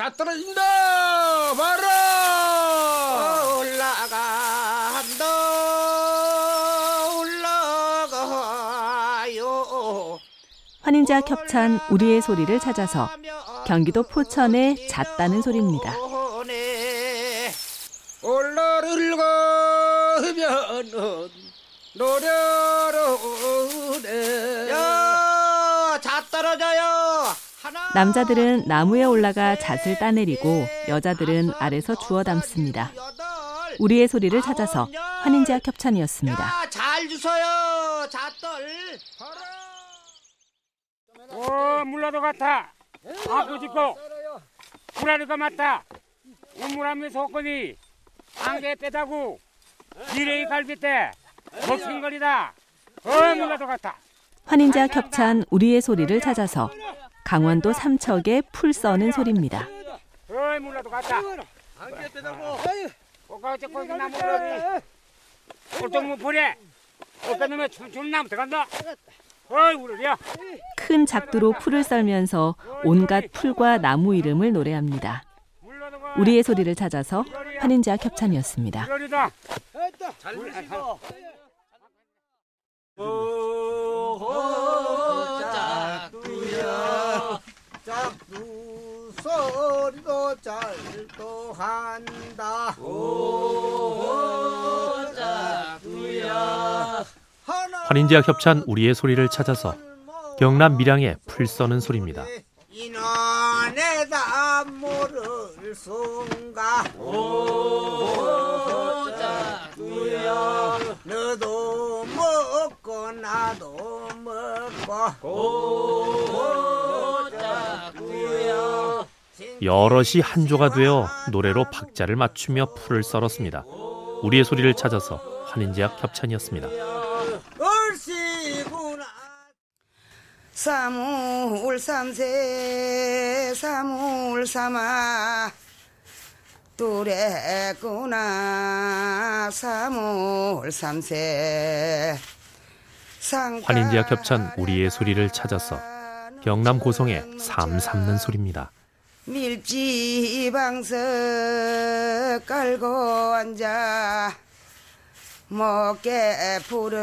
다 떨어진다! 봐라! 올라간다 올라가요 환인제와 협찬 우리의 소리를 찾아서 경기도 포천의 잣다는 소리입니다. 올라를 가면은 노래로 오네. 야자 떨어져요 하나 남자들은 나무에 올라가 잣을 따내리고 여자들은 아래서 주워 담습니다. 우리의 소리를 찾아서 환인제와 협찬이었습니다. 야 잘 주셔요 잣떨 오 물라도 같아. 아버지 거 불아리가 맞다. 우물함에 속거니 안개 빼다고 지레이 갈비때 먹힌 거리다. 어 물라도 같아. 환인제와 협찬 우리의 소리를 찾아서 강원도 삼척의 풀 써는 소리입니다. 우리야. 큰 작두로 풀을 썰면서 온갖 풀과 나무 이름을 노래합니다. 우리의 소리를 찾아서 환인제와 협찬이었습니다. 잘 부르시고 짝두야 짝두 소리도 잘도 한다. 환인제와 협찬 우리의 소리를 찾아서 경남 밀양의 풀 써는 소리입니다. 인원에다 모를 순가. 짝두야 너도 먹고 나도 먹고. 짝두야 여럿이 한 조가 되어 노래로 박자를 맞추며 풀을 썰었습니다. 우리의 소리를 찾아서 환인제와 협찬이었습니다. 사무울 삼세 사무울 삼아 뚜레구나 사무울 삼세 환인제와 협찬 우리의 소리를 찾아서 경남 고성의 삶 삼는 소리입니다. 밀지방석 깔고 앉아 먹게 불을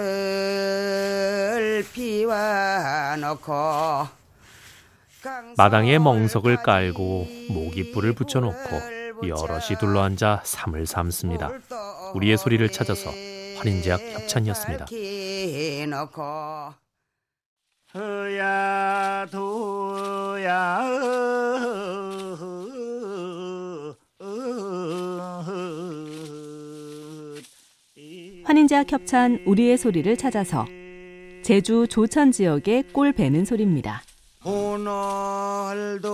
피워놓고 마당에 멍석을 깔고 모깃불을 붙여놓고 여럿이 둘러앉아 삶을 삶습니다. 우리의 소리를 찾아서 환인제약 협찬이었습니다. 허야 도야 환인제와 협찬 우리의 소리를 찾아서 제주 조천 지역의 꼴 배는 소리입니다. 오늘도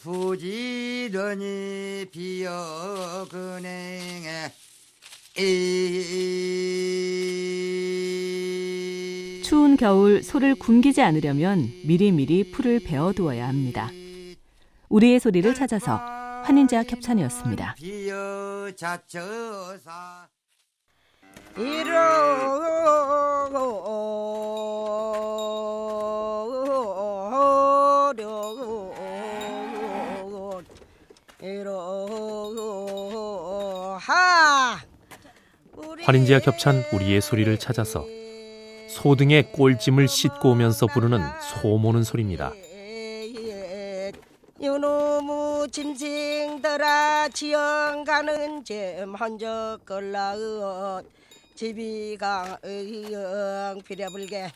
부지런히 비어그냉에 이 추운 겨울 소를 굶기지 않으려면 미리미리 풀을 베어두어야 합니다. 우리의 소리를 찾아서 환인제와 협찬이었습니다. 이러하 환인제와 협찬 우리의 소리를 찾아서 소등의 꼴짐을 씻고 오면서 부르는 소 모는 소리입니다. 요놈의 짐승들아 지형 가는 잼 한적 걸라으 집이가 의영 비려불게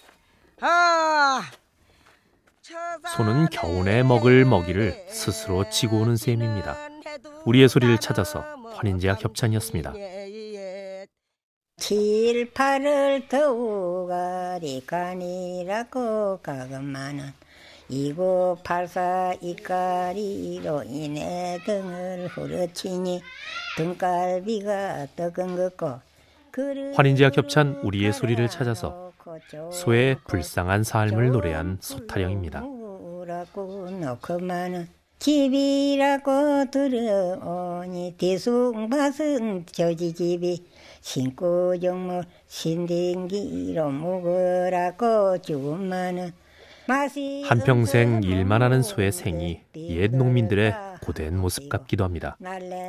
아 소는 겨우내 먹을 먹이를 스스로 지고 오는 셈입니다. 우리의 소리를 찾아서 환인제와 협찬이었습니다. 칠팔을 더우가리 간이라고 가금마는 이고 팔사 이까리로 인해 등을 후려치니 등갈비가 뜨끈 긋고 환인제와 협찬 우리의 소리를 찾아서 소의 불쌍한 삶을 노래한 소타령입니다. 집이라고 들어오니 대숭밭은 저지집이 신고 정물 신댕기로 묵으라고 주고만은 한평생 일만 하는 소의 생이 옛 농민들의 고된 모습 같기도 합니다.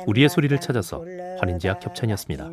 우리의 소리를 찾아서 환인제약 협찬이었습니다.